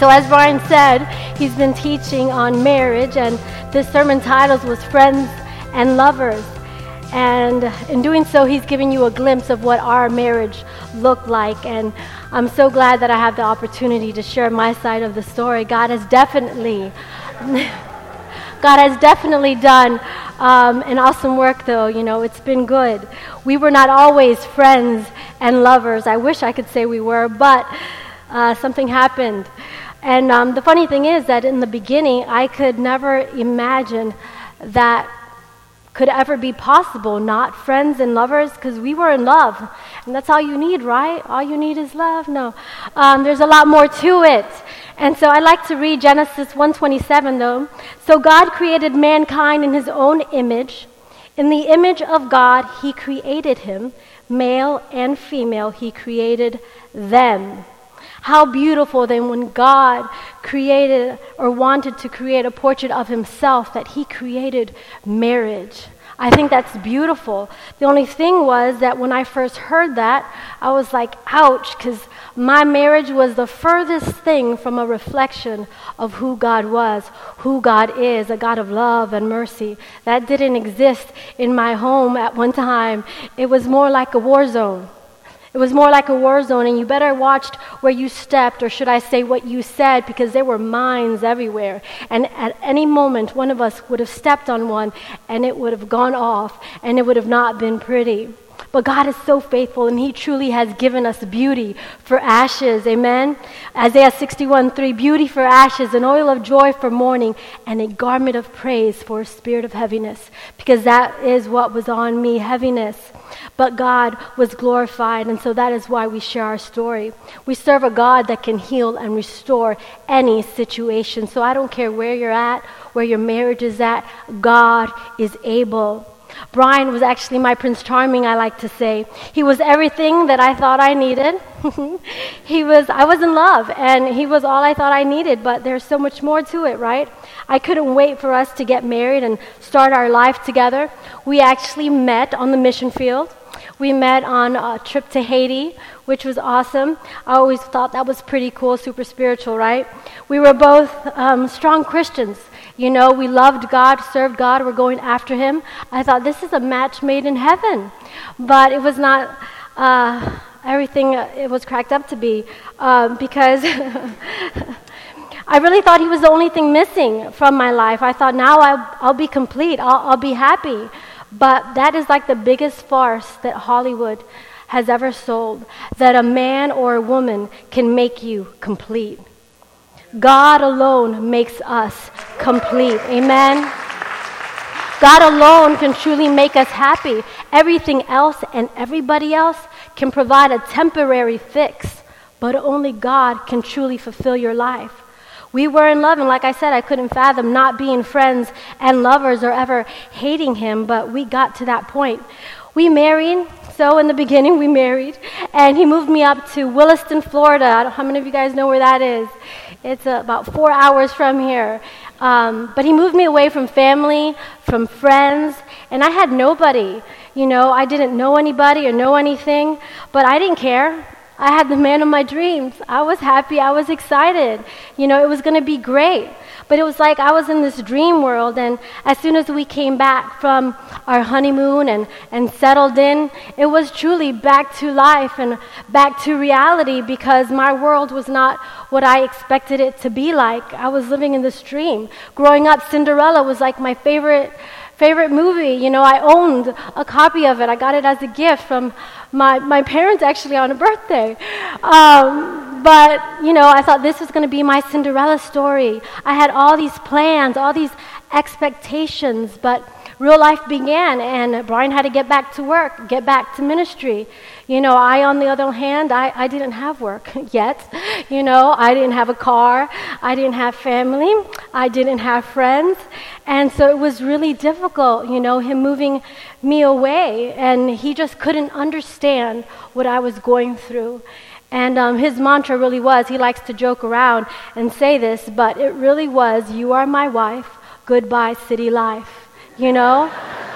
So, as Brian said, he's been teaching on marriage, and this sermon title was Friends and Lovers. And in doing so, he's giving you a glimpse of what our marriage looked like. And I'm so glad that I have the opportunity to share my side of the story. God has definitely, God has definitely done um, an awesome work, though. You know, it's been good. We were not always friends and lovers. I wish I could say we were, but uh, something happened. And um, the funny thing is that in the beginning, I could never imagine that could ever be possible, not friends and lovers, because we were in love. And that's all you need, right? All you need is love? No. Um, there's a lot more to it. And so I like to read Genesis 1:27 though. So God created mankind in his own image. In the image of God he created him, male and female he created them. How beautiful then when God created or wanted to create a portrait of himself that he created marriage. I think that's beautiful. The only thing was that when I first heard that, I was like, ouch, because my marriage was the furthest thing from a reflection of who God was, who God is, a God of love and mercy. That didn't exist in my home at one time. It was more like a war zone. It was more like a war zone, and you better watched where you stepped, or should I say what you said, because there were mines everywhere. And at any moment, one of us would have stepped on one, and it would have gone off, and it would have not been pretty. But God is so faithful, and He truly has given us beauty for ashes. Amen. Isaiah 61 3 Beauty for ashes, an oil of joy for mourning, and a garment of praise for a spirit of heaviness. Because that is what was on me heaviness. But God was glorified, and so that is why we share our story. We serve a God that can heal and restore any situation. So I don't care where you're at, where your marriage is at, God is able. Brian was actually my Prince Charming, I like to say. He was everything that I thought I needed. he was, I was in love, and he was all I thought I needed, but there's so much more to it, right? I couldn't wait for us to get married and start our life together. We actually met on the mission field. We met on a trip to Haiti, which was awesome. I always thought that was pretty cool, super spiritual, right? We were both um, strong Christians. You know, we loved God, served God, we're going after Him. I thought this is a match made in heaven. But it was not uh, everything it was cracked up to be uh, because. I really thought he was the only thing missing from my life. I thought now I'll, I'll be complete, I'll, I'll be happy. But that is like the biggest farce that Hollywood has ever sold that a man or a woman can make you complete. God alone makes us complete. Amen. God alone can truly make us happy. Everything else and everybody else can provide a temporary fix, but only God can truly fulfill your life. We were in love, and like I said, I couldn't fathom not being friends and lovers or ever hating him, but we got to that point. We married, so in the beginning we married, and he moved me up to Williston, Florida. how many of you guys know where that is? It's about four hours from here. Um, but he moved me away from family, from friends, and I had nobody. You know, I didn't know anybody or know anything, but I didn't care. I had the man of my dreams. I was happy. I was excited. You know, it was going to be great. But it was like I was in this dream world, and as soon as we came back from our honeymoon and, and settled in, it was truly back to life and back to reality because my world was not what I expected it to be like. I was living in this dream. Growing up, Cinderella was like my favorite favorite movie. You know, I owned a copy of it. I got it as a gift from my, my parents actually on a birthday. Um, but, you know, I thought this was going to be my Cinderella story. I had all these plans, all these expectations, but real life began, and Brian had to get back to work, get back to ministry. You know, I, on the other hand, I, I didn't have work yet. You know, I didn't have a car, I didn't have family, I didn't have friends. And so it was really difficult, you know, him moving me away, and he just couldn't understand what I was going through. And um, his mantra really was he likes to joke around and say this, but it really was You are my wife, goodbye, city life. You know?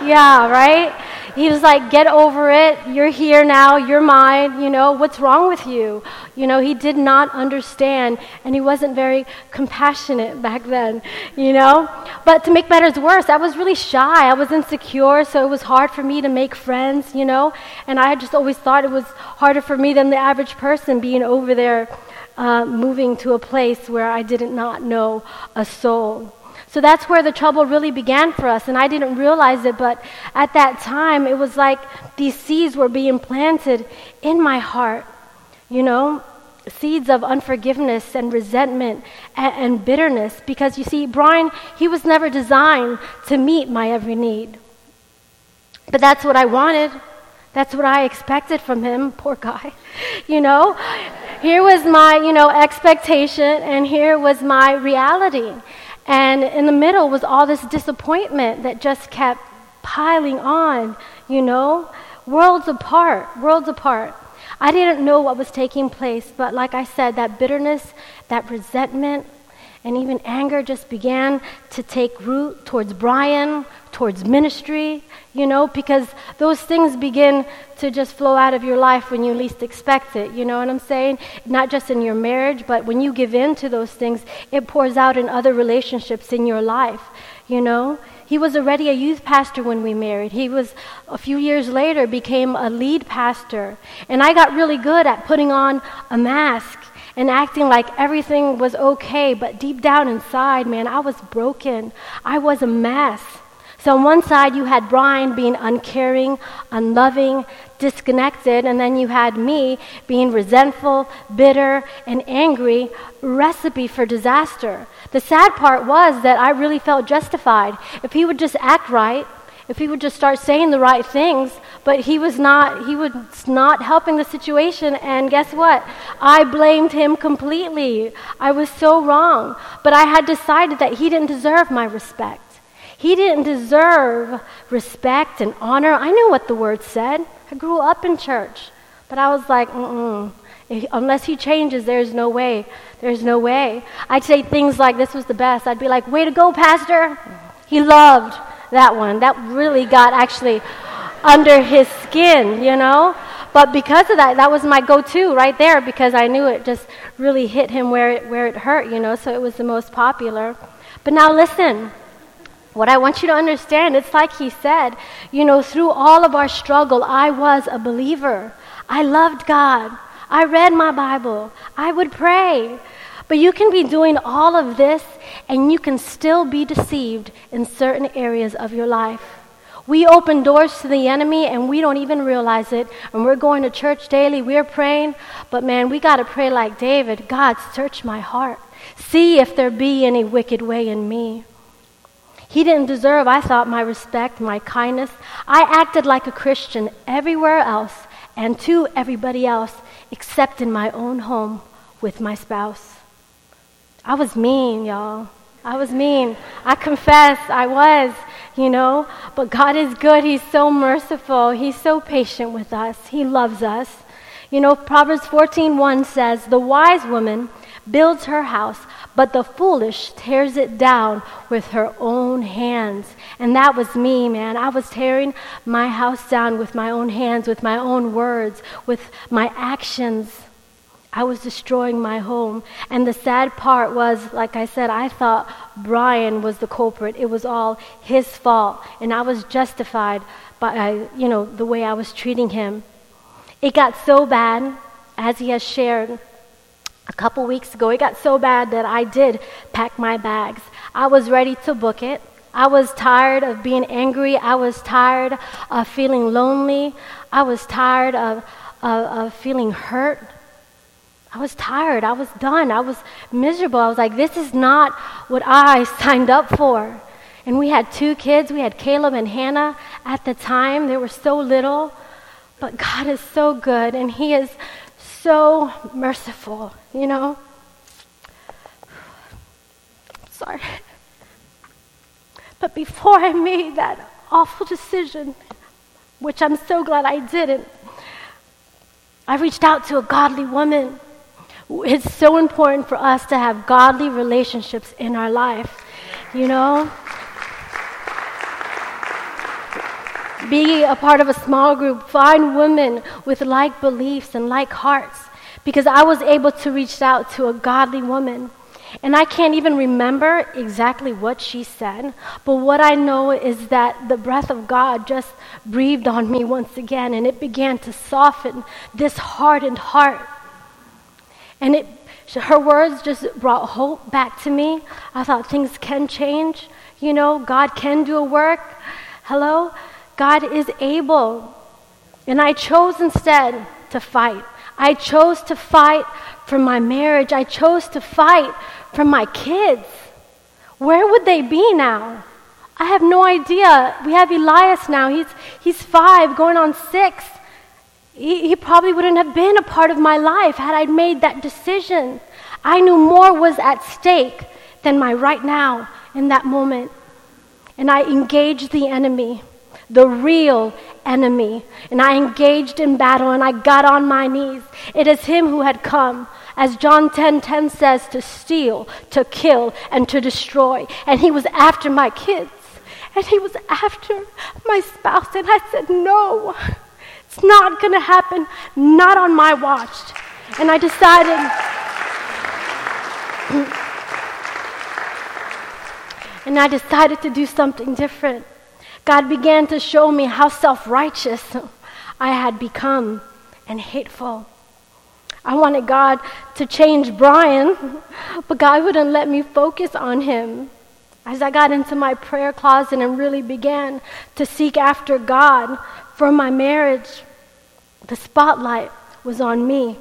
yeah, right? He was like, Get over it. You're here now. You're mine. You know, what's wrong with you? You know, he did not understand, and he wasn't very compassionate back then, you know? But to make matters worse, I was really shy. I was insecure, so it was hard for me to make friends, you know? And I just always thought it was harder for me than the average person being over there uh, moving to a place where I did not know a soul. So that's where the trouble really began for us. And I didn't realize it, but at that time, it was like these seeds were being planted in my heart, you know, seeds of unforgiveness and resentment and, and bitterness. Because you see, Brian, he was never designed to meet my every need. But that's what I wanted. That's what I expected from him, poor guy. You know, here was my, you know, expectation and here was my reality. And in the middle was all this disappointment that just kept piling on, you know, worlds apart, worlds apart. I didn't know what was taking place, but like I said, that bitterness, that resentment, and even anger just began to take root towards Brian, towards ministry, you know, because those things begin to just flow out of your life when you least expect it. You know what I'm saying? Not just in your marriage, but when you give in to those things, it pours out in other relationships in your life, you know? He was already a youth pastor when we married. He was, a few years later, became a lead pastor. And I got really good at putting on a mask and acting like everything was okay, but deep down inside, man, I was broken. I was a mess. So, on one side, you had Brian being uncaring, unloving, disconnected, and then you had me being resentful, bitter, and angry, recipe for disaster. The sad part was that I really felt justified. If he would just act right, if he would just start saying the right things, but he was not he was not helping the situation and guess what i blamed him completely i was so wrong but i had decided that he didn't deserve my respect he didn't deserve respect and honor i knew what the word said i grew up in church but i was like mm unless he changes there's no way there's no way i'd say things like this was the best i'd be like way to go pastor he loved that one that really got actually under his skin, you know? But because of that, that was my go to right there because I knew it just really hit him where it, where it hurt, you know? So it was the most popular. But now listen. What I want you to understand, it's like he said, you know, through all of our struggle, I was a believer. I loved God. I read my Bible. I would pray. But you can be doing all of this and you can still be deceived in certain areas of your life. We open doors to the enemy and we don't even realize it. And we're going to church daily, we're praying, but man, we got to pray like David God, search my heart. See if there be any wicked way in me. He didn't deserve, I thought, my respect, my kindness. I acted like a Christian everywhere else and to everybody else except in my own home with my spouse. I was mean, y'all. I was mean. I confess I was you know. But God is good. He's so merciful. He's so patient with us. He loves us. You know, Proverbs 14:1 says, "The wise woman builds her house, but the foolish tears it down with her own hands." And that was me, man. I was tearing my house down with my own hands, with my own words, with my actions. I was destroying my home. And the sad part was, like I said, I thought Brian was the culprit. It was all his fault. And I was justified by, uh, you know, the way I was treating him. It got so bad, as he has shared a couple weeks ago, it got so bad that I did pack my bags. I was ready to book it. I was tired of being angry. I was tired of feeling lonely. I was tired of, of, of feeling hurt. I was tired. I was done. I was miserable. I was like, this is not what I signed up for. And we had two kids. We had Caleb and Hannah at the time. They were so little. But God is so good and He is so merciful, you know? Sorry. But before I made that awful decision, which I'm so glad I didn't, I reached out to a godly woman it's so important for us to have godly relationships in our life, you know? Be a part of a small group, find women with like beliefs and like hearts, because I was able to reach out to a godly woman. And I can't even remember exactly what she said, but what I know is that the breath of God just breathed on me once again, and it began to soften this hardened heart. And it, her words just brought hope back to me. I thought things can change. You know, God can do a work. Hello? God is able. And I chose instead to fight. I chose to fight for my marriage. I chose to fight for my kids. Where would they be now? I have no idea. We have Elias now. He's, he's five, going on six. He, he probably wouldn't have been a part of my life had I made that decision. I knew more was at stake than my right now in that moment. And I engaged the enemy, the real enemy. And I engaged in battle and I got on my knees. It is him who had come as John 10:10 10, 10 says, to steal, to kill, and to destroy. And he was after my kids. And he was after my spouse. And I said, No, it's not going to happen. Not on my watch. And I decided. and I decided to do something different. God began to show me how self righteous I had become and hateful. I wanted God to change Brian, but God wouldn't let me focus on him. As I got into my prayer closet and really began to seek after God for my marriage, the spotlight was on me.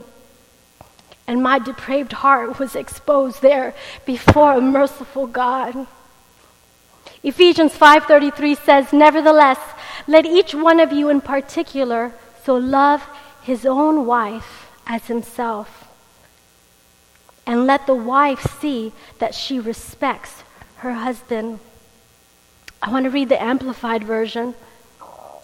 And my depraved heart was exposed there before a merciful God. Ephesians 5:33 says, "Nevertheless, let each one of you in particular so love his own wife as himself. And let the wife see that she respects her husband. I want to read the Amplified Version.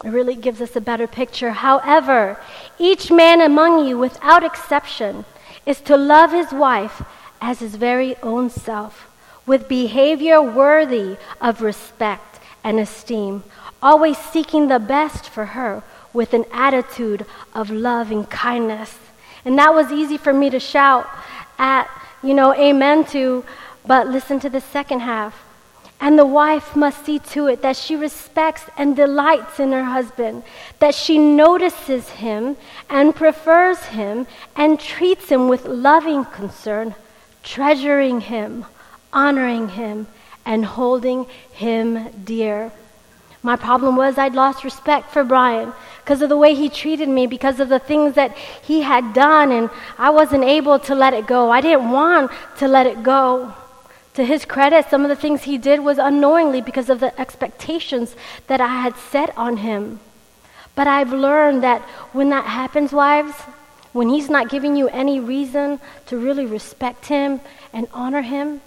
It really gives us a better picture. However, each man among you, without exception, is to love his wife as his very own self, with behavior worthy of respect and esteem, always seeking the best for her with an attitude of love and kindness. And that was easy for me to shout at, you know, amen to, but listen to the second half. And the wife must see to it that she respects and delights in her husband, that she notices him and prefers him and treats him with loving concern, treasuring him, honoring him, and holding him dear. My problem was I'd lost respect for Brian because of the way he treated me, because of the things that he had done, and I wasn't able to let it go. I didn't want to let it go. To his credit, some of the things he did was unknowingly because of the expectations that I had set on him. But I've learned that when that happens, wives, when he's not giving you any reason to really respect him and honor him,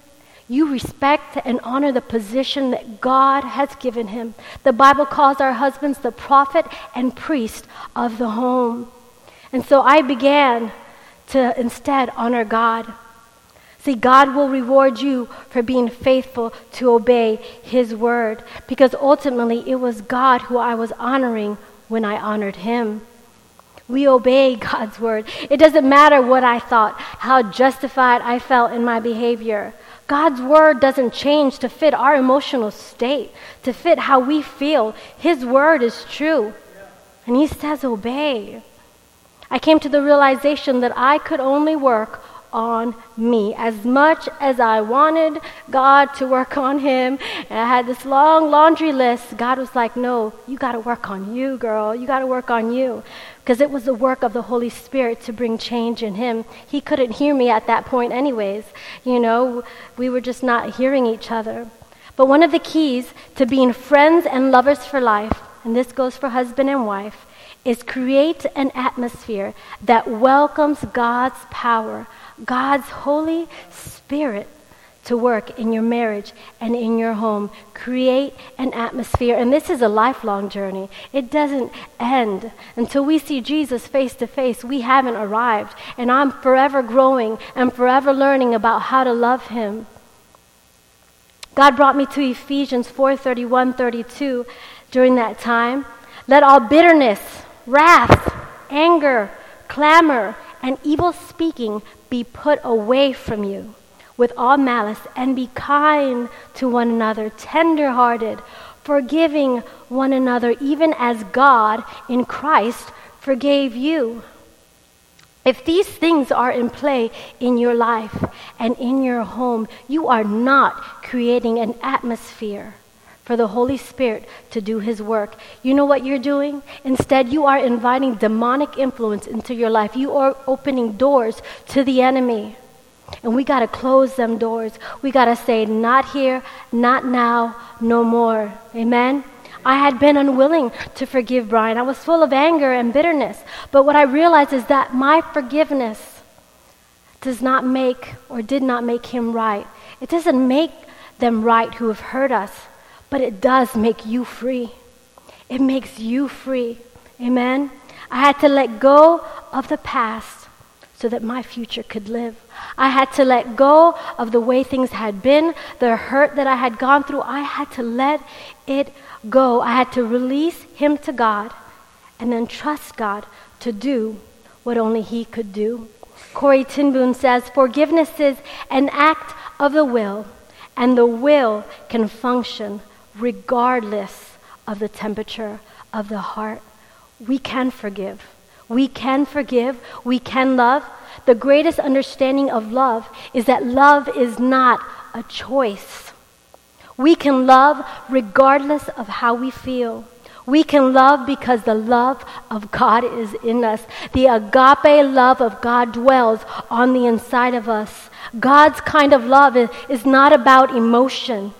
you respect and honor the position that God has given him. The Bible calls our husbands the prophet and priest of the home. And so I began to instead honor God. See, God will reward you for being faithful to obey His word because ultimately it was God who I was honoring when I honored Him. We obey God's word. It doesn't matter what I thought, how justified I felt in my behavior. God's word doesn't change to fit our emotional state, to fit how we feel. His word is true. And He says, obey. I came to the realization that I could only work on me. As much as I wanted God to work on him, and I had this long laundry list, God was like, No, you got to work on you, girl. You got to work on you. Because it was the work of the Holy Spirit to bring change in him. He couldn't hear me at that point, anyways. You know, we were just not hearing each other. But one of the keys to being friends and lovers for life, and this goes for husband and wife, is create an atmosphere that welcomes God's power God's Holy Spirit to work in your marriage and in your home. Create an atmosphere. And this is a lifelong journey. It doesn't end. Until we see Jesus face to face, we haven't arrived. And I'm forever growing and forever learning about how to love Him. God brought me to Ephesians 4 31 32 during that time. Let all bitterness, wrath, anger, clamor, and evil speaking be put away from you with all malice, and be kind to one another, tender hearted, forgiving one another, even as God in Christ forgave you. If these things are in play in your life and in your home, you are not creating an atmosphere for the Holy Spirit to do His work. You know what you're doing? Instead, you are inviting demonic influence into your life. You are opening doors to the enemy. And we got to close them doors. We got to say, not here, not now, no more. Amen? I had been unwilling to forgive Brian. I was full of anger and bitterness. But what I realized is that my forgiveness does not make or did not make him right. It doesn't make them right who have hurt us but it does make you free. It makes you free. Amen? I had to let go of the past so that my future could live. I had to let go of the way things had been, the hurt that I had gone through. I had to let it go. I had to release him to God and then trust God to do what only he could do. Corrie ten Boom says, Forgiveness is an act of the will, and the will can function regardless of the temperature of the heart. We can forgive. We can forgive. We can love. The greatest understanding of love is that love is not a choice. We can love regardless of how we feel. We can love because the love of God is in us. The agape love of God dwells on the inside of us. God's kind of love is, not about emotion.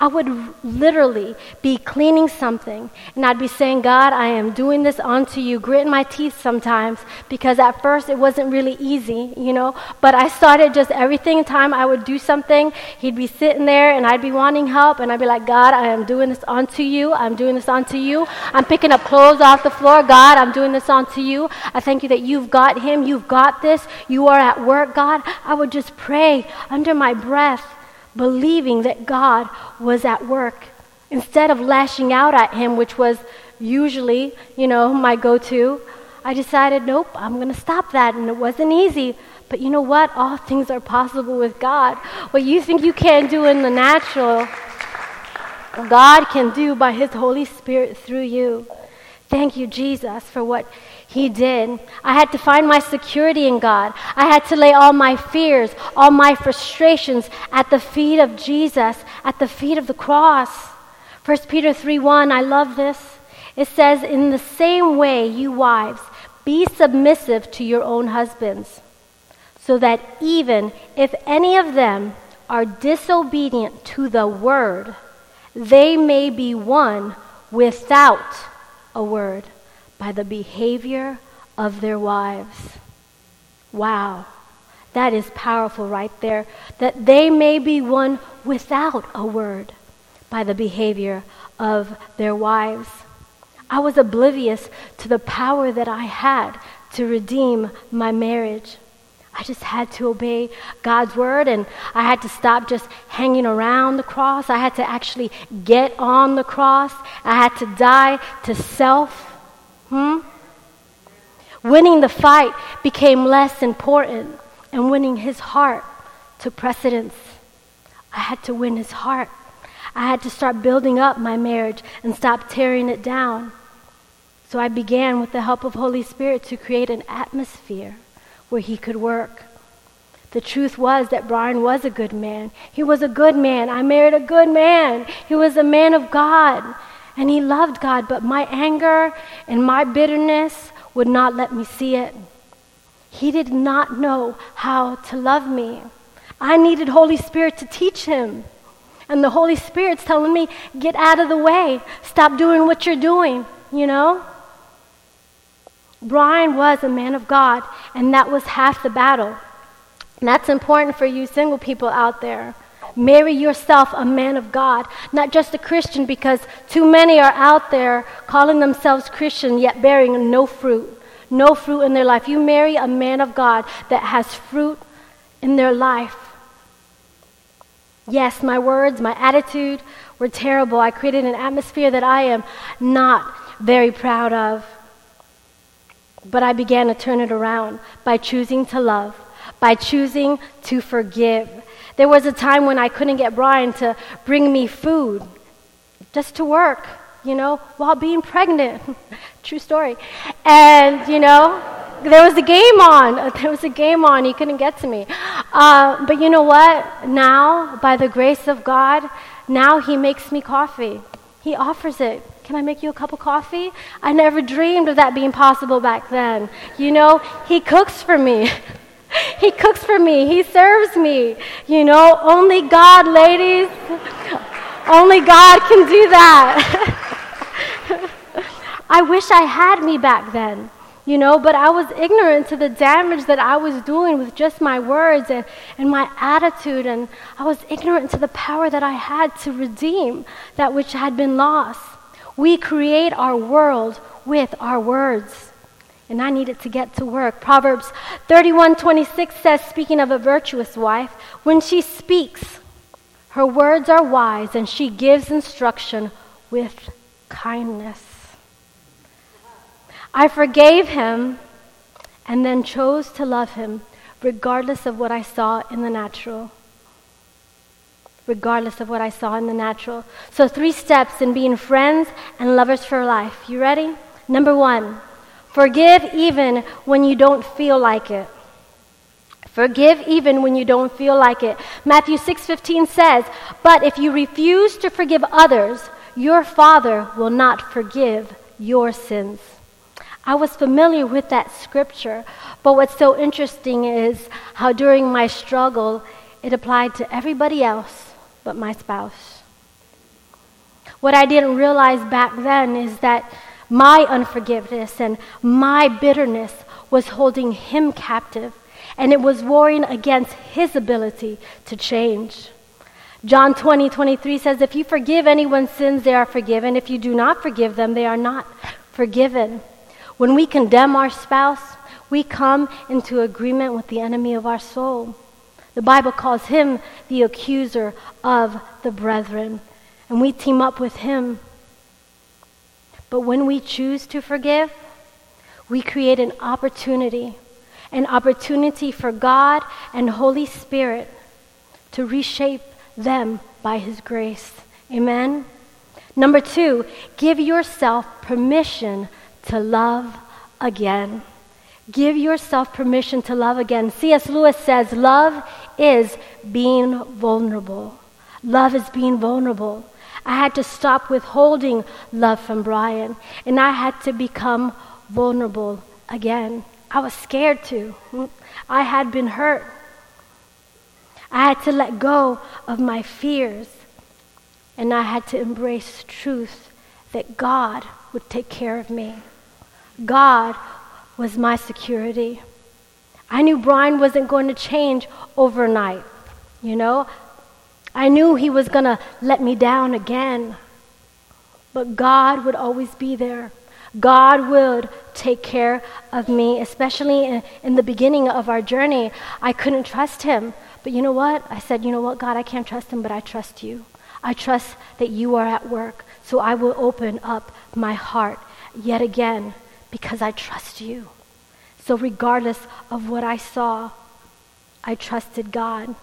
I would literally be cleaning something and I'd be saying, God, I am doing this unto you, gritting my teeth sometimes because at first it wasn't really easy, you know. But I started just everything time I would do something, he'd be sitting there and I'd be wanting help and I'd be like, God, I am doing this unto you. I'm doing this unto you. I'm picking up clothes off the floor. God, I'm doing this unto you. I thank you that you've got him. You've got this. You are at work, God. I would just pray under my breath believing that God was at work. Instead of lashing out at him, which was usually, you know, my go to, I decided, nope, I'm going to stop that. And it wasn't easy. But you know what? All things are possible with God. What you think you can't do in the natural, God can do by His Holy Spirit through you. Thank you, Jesus, for what he did. I had to find my security in God. I had to lay all my fears, all my frustrations at the feet of Jesus, at the feet of the cross. 1 Peter 3 1, I love this. It says, In the same way, you wives, be submissive to your own husbands, so that even if any of them are disobedient to the word, they may be won without a word by the behavior of their wives. Wow, that is powerful right there. That they may be won without a word by the behavior of their wives. I was oblivious to the power that I had to redeem my marriage. I just had to obey God's word and I had to stop just hanging around the cross. I had to actually get on the cross. I had to die to self Hmm? Winning the fight became less important, and winning his heart took precedence. I had to win his heart. I had to start building up my marriage and stop tearing it down. So I began with the help of Holy Spirit to create an atmosphere where he could work. The truth was that Brian was a good man. He was a good man. I married a good man. He was a man of God. And he loved God, but my anger and my bitterness would not let me see it. He did not know how to love me. I needed Holy Spirit to teach him. And the Holy Spirit's telling me, get out of the way. Stop doing what you're doing, you know? Brian was a man of God, and that was half the battle. And that's important for you single people out there. Marry yourself a man of God, not just a Christian, because too many are out there calling themselves Christian yet bearing no fruit, no fruit in their life. You marry a man of God that has fruit in their life. Yes, my words, my attitude were terrible. I created an atmosphere that I am not very proud of. But I began to turn it around by choosing to love, by choosing to forgive. There was a time when I couldn't get Brian to bring me food just to work, you know, while being pregnant. True story. And, you know, there was a game on. There was a game on. He couldn't get to me. Uh, but you know what? Now, by the grace of God, now he makes me coffee. He offers it. Can I make you a cup of coffee? I never dreamed of that being possible back then. You know, he cooks for me. he cooks for me. He serves me. You know, only God, ladies. only God can do that. I wish I had me back then you know, but I was ignorant to the damage that I was doing with just my words and, and my attitude, and I was ignorant to the power that I had to redeem that which had been lost. We create our world with our words. And I needed to get to work. Proverbs 31:26 says speaking of a virtuous wife, when she speaks, her words are wise and she gives instruction with kindness. I forgave him and then chose to love him regardless of what I saw in the natural. Regardless of what I saw in the natural. So, three steps in being friends and lovers for life. You ready? Number one, forgive even when you don't feel like it. Forgive even when you don't feel like it. Matthew 6:15 says, "But if you refuse to forgive others, your Father will not forgive your sins." I was familiar with that scripture, but what's so interesting is how during my struggle, it applied to everybody else but my spouse. What I didn't realize back then is that my unforgiveness and my bitterness was holding him captive, and it was warring against his ability to change. John 20, 23 says, If you forgive anyone's sins, they are forgiven. If you do not forgive them, they are not forgiven. When we condemn our spouse, we come into agreement with the enemy of our soul. The Bible calls him the accuser of the brethren, and we team up with him. But when we choose to forgive, we create an opportunity, an opportunity for God and Holy Spirit to reshape them by his grace. Amen. Number 2, give yourself permission to love again. Give yourself permission to love again. C.S. Lewis says, Love is being vulnerable. Love is being vulnerable. I had to stop withholding love from Brian, and I had to become vulnerable again. I was scared to. I had been hurt. I had to let go of my fears, and I had to embrace truth that God would take care of me. God was my security. I knew Brian wasn't going to change overnight, you know? I knew he was going to let me down again. But God would always be there. God would take care of me, especially in, in, the beginning of our journey. I couldn't trust him. But you know what? I said, you know what, God, I can't trust him, but I trust you. I trust that you are at work. So I will open up my heart yet again because I trust you. So, regardless of what I saw, I trusted God.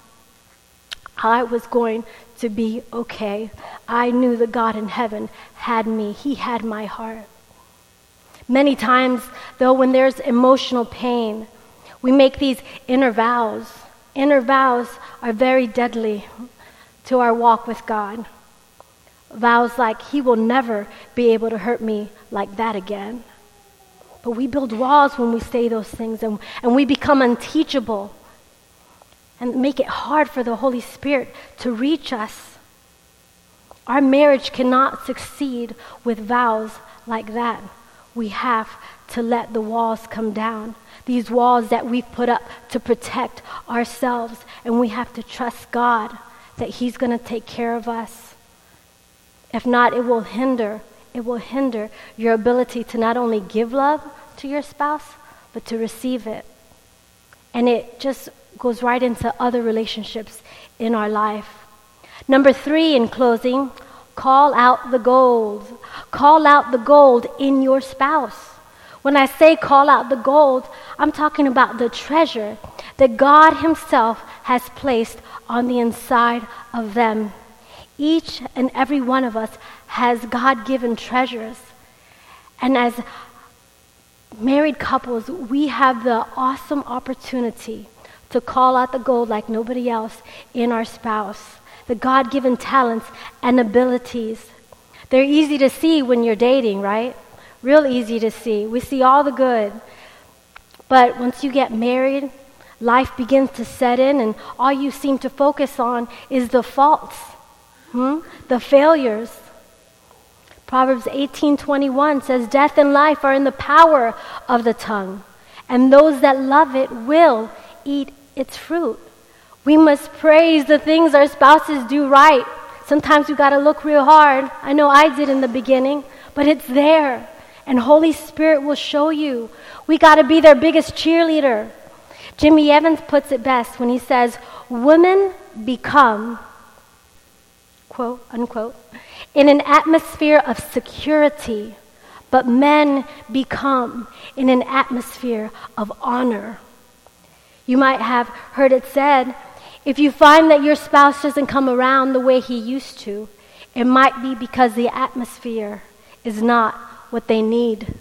I was going to be okay. I knew that God in heaven had me, He had my heart. Many times, though, when there's emotional pain, we make these inner vows. Inner vows are very deadly to our walk with God. Vows like, He will never be able to hurt me like that again. But we build walls when we say those things and, and we become unteachable and make it hard for the Holy Spirit to reach us. Our marriage cannot succeed with vows like that. We have to let the walls come down. These walls that we've put up to protect ourselves, and we have to trust God that He's going to take care of us. If not, it will hinder it will hinder your ability to not only give love to your spouse, but to receive it. And it just goes right into other relationships in our life. Number three, in closing, Call out the gold. Call out the gold in your spouse. When I say call out the gold, I'm talking about the treasure that God Himself has placed on the inside of them. Each and every one of us has God given treasures. And as married couples, we have the awesome opportunity to call out the gold like nobody else in our spouse, the God given talents and abilities. They're easy to see when you're dating, right? Real easy to see. We see all the good. But once you get married, life begins to set in, and all you seem to focus on is the faults, hmm? the failures. Proverbs 18:21 says death and life are in the power of the tongue and those that love it will eat its fruit. We must praise the things our spouses do right. Sometimes we got to look real hard. I know I did in the beginning, but it's there. And Holy Spirit will show you. We got to be their biggest cheerleader. Jimmy Evans puts it best when he says, Women become, quote unquote, in an atmosphere of security, but men become in an atmosphere of honor. You might have heard it said if you find that your spouse doesn't come around the way he used to, it might be because the atmosphere is not what they need.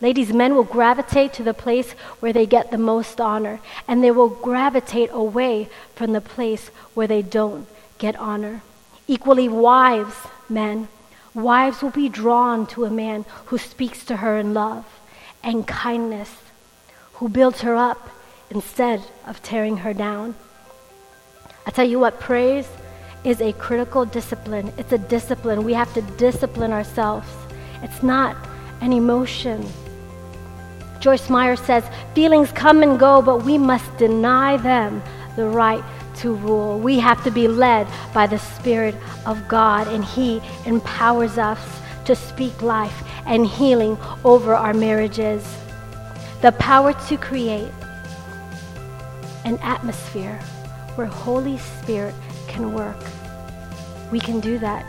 Ladies, men will gravitate to the place where they get the most honor, and they will gravitate away from the place where they don't get honor. Equally, wives men. Wives will be drawn to a man who speaks to her in love and kindness, who builds her up instead of tearing her down. I tell you what, praise is a critical discipline. It's a discipline. We have to discipline ourselves. It's not an emotion. Joyce Meyer says, feelings come and go, but we must deny them the right to rule. We have to be led by the Spirit of God, and He empowers us to speak life and healing over our marriages. The power to create an atmosphere where Holy Spirit can work. We can do that.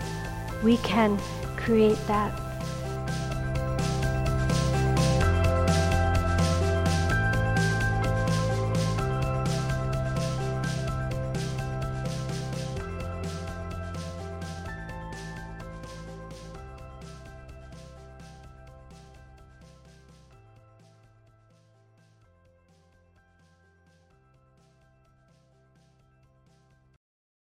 We can create that.